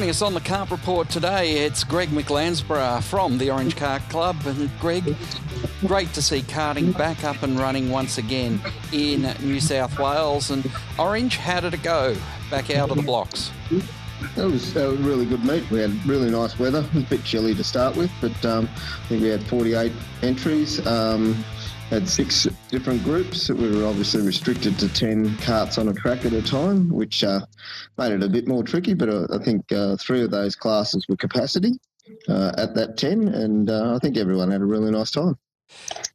Joining us on the Cart Report today, it's Greg McLansborough from the Orange Kart Club. And Greg, great to see karting back up and running once again in New South Wales. And Orange, how did it go back out of the blocks? It was a really good meet. We had really nice weather. It was a bit chilly to start with, but um, I think we had 48 entries. Um, had six different groups. We were obviously restricted to 10 karts on a track at a time, which uh, made it a bit more tricky. But uh, I think uh, three of those classes were capacity uh, at that 10, and uh, I think everyone had a really nice time.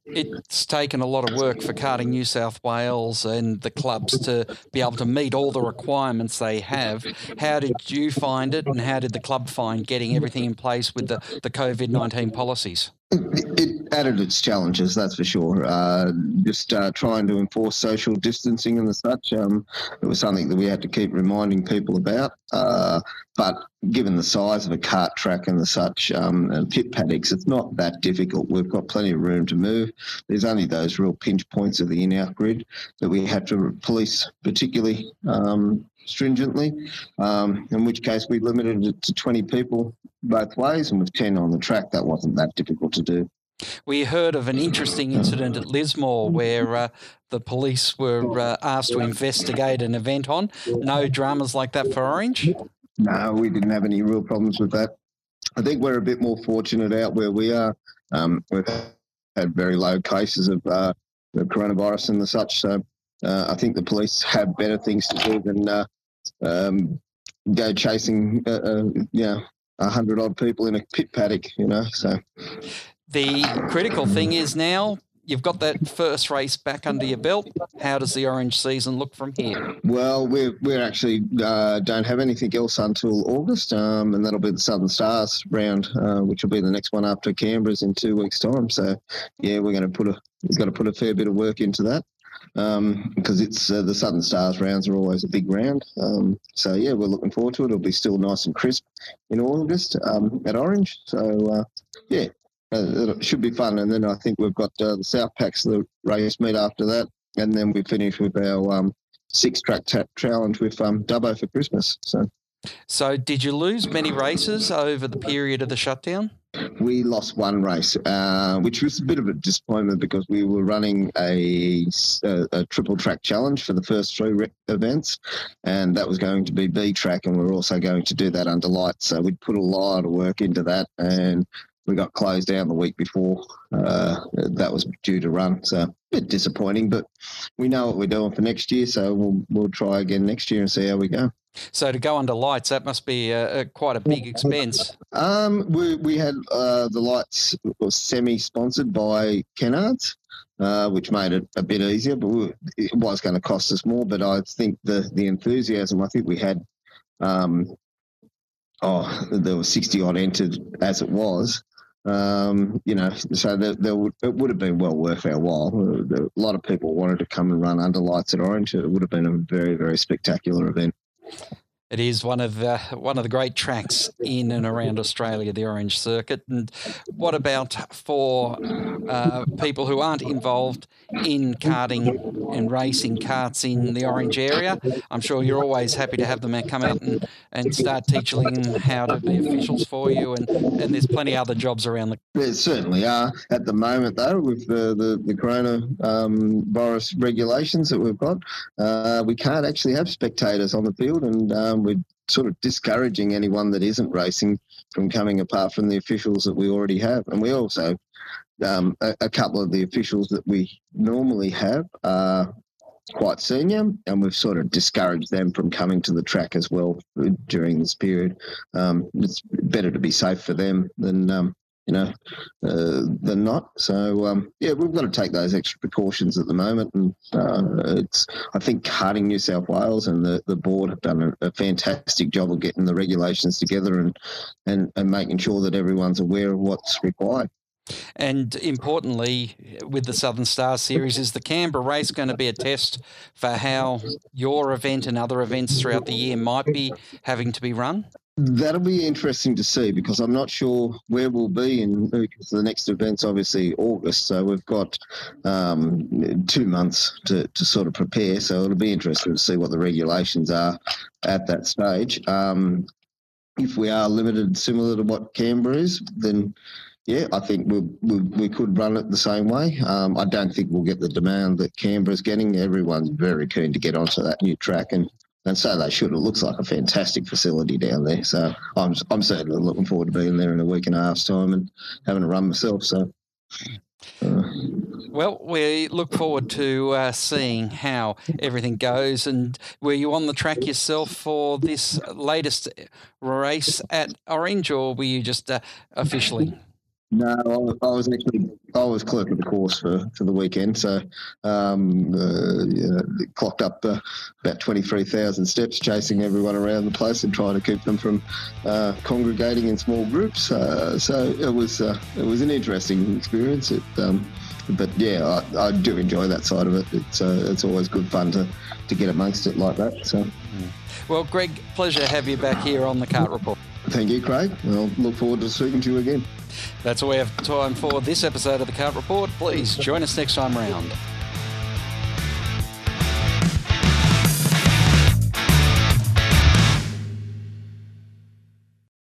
It's taken a lot of work for Karting New South Wales and the clubs to be able to meet all the requirements they have. How did you find it, and how did the club find getting everything in place with the, the COVID 19 policies? It added its challenges, that's for sure. Uh, just uh, trying to enforce social distancing and the such, um, it was something that we had to keep reminding people about. Uh, but given the size of a kart track and the such, um, and pit paddocks, it's not that difficult. We've got plenty of room to move. There's only those real pinch points of the in-out grid that we have to police particularly um, stringently, um, in which case we limited it to 20 people both ways, and with 10 on the track, that wasn't that difficult to do. We heard of an interesting incident at Lismore where uh, the police were uh, asked to investigate an event on. No dramas like that for Orange? No, we didn't have any real problems with that. I think we're a bit more fortunate out where we are. Um, we've had very low cases of uh, coronavirus and the such, so uh, I think the police have better things to do than uh, um, go chasing, uh, uh, yeah, a hundred odd people in a pit paddock, you know. So the critical thing is now you've got that first race back under your belt. How does the Orange season look from here? Well, we're we're actually uh, don't have anything else until August, um, and that'll be the Southern Stars round, uh, which will be the next one after Canberra's in two weeks' time. So, yeah, we're going to put a we've got to put a fair bit of work into that because it's uh, the Southern Stars rounds are always a big round. Um, so yeah, we're looking forward to it. It'll be still nice and crisp in August um, at Orange. So uh, yeah, uh, it should be fun. And then I think we've got uh, the South Packs the race meet after that, and then we finish with our um, six track challenge with um, Dubbo for Christmas. So. So, did you lose many races over the period of the shutdown? We lost one race, uh, which was a bit of a disappointment because we were running a, a, a triple track challenge for the first three re- events, and that was going to be B track, and we are also going to do that under lights. So we'd put a lot of work into that, and we got closed down the week before uh, that was due to run. So a bit disappointing, but we know what we're doing for next year, so we'll we'll try again next year and see how we go. So to go under lights, that must be a, a quite a big expense. Um, we we had uh, the lights was semi-sponsored by Kennards. Uh, which made it a bit easier, but we, it was going to cost us more. But I think the the enthusiasm, I think we had um, oh, there were 60 odd entered as it was. Um, you know, so there, there would, it would have been well worth our while. A lot of people wanted to come and run under lights at Orange. It would have been a very, very spectacular event. It is one of the, one of the great tracks in and around Australia, the Orange Circuit. And what about for uh, people who aren't involved in karting and racing karts in the Orange area? I'm sure you're always happy to have them come out and, and start teaching how to be officials for you. And, and there's plenty other jobs around the. There certainly are at the moment, though, with the the, the corona um, virus regulations that we've got. Uh, we can't actually have spectators on the field, and um, um, we're sort of discouraging anyone that isn't racing from coming apart from the officials that we already have. And we also, um, a, a, couple of the officials that we normally have are quite senior, and we've sort of discouraged them from coming to the track as well during this period. Um, it's better to be safe for them than um, you know, uh, than not. So um, yeah, we've got to take those extra precautions at the moment, and uh, it's I think Karting New South Wales and the, the board have done a, a, fantastic job of getting the regulations together and, and and making sure that everyone's aware of what's required. And importantly, with the Southern Star Series, is the Canberra race going to be a test for how your event and other events throughout the year might be having to be run? That'll be interesting to see because I'm not sure where we'll be in because the next event's obviously August, so we've got um, two months to, to sort of prepare. So it'll be interesting to see what the regulations are at that stage. Um, if we are limited similar to what Canberra is, then yeah, I think we, we, we could run it the same way. Um, I don't think we'll get the demand that Canberra's getting. Everyone's very keen to get onto that new track, and, and so they should. It looks like a fantastic facility down there. So I'm I'm certainly looking forward to being there in a week and a half's time and having a run myself. So. Uh, well, we look forward to uh, seeing how everything goes. And were you on the track yourself for this latest race at Orange, or were you just uh, officially? No, I was actually I was clerk of the course for, for the weekend, so um, uh, clocked up uh, about twenty three thousand steps, chasing everyone around the place and trying to keep them from uh, congregating in small groups. Uh, so it was uh, it was an interesting experience. It, um, but yeah, I, I, do enjoy that side of it. It's uh, it's always good fun to, to get amongst it like that. So, well, Greg, pleasure to have you back here on the Cart Report. Thank you, Craig. I'll look forward to speaking to you again. That's all we have time for this episode of the Cart Report. Please join us next time round.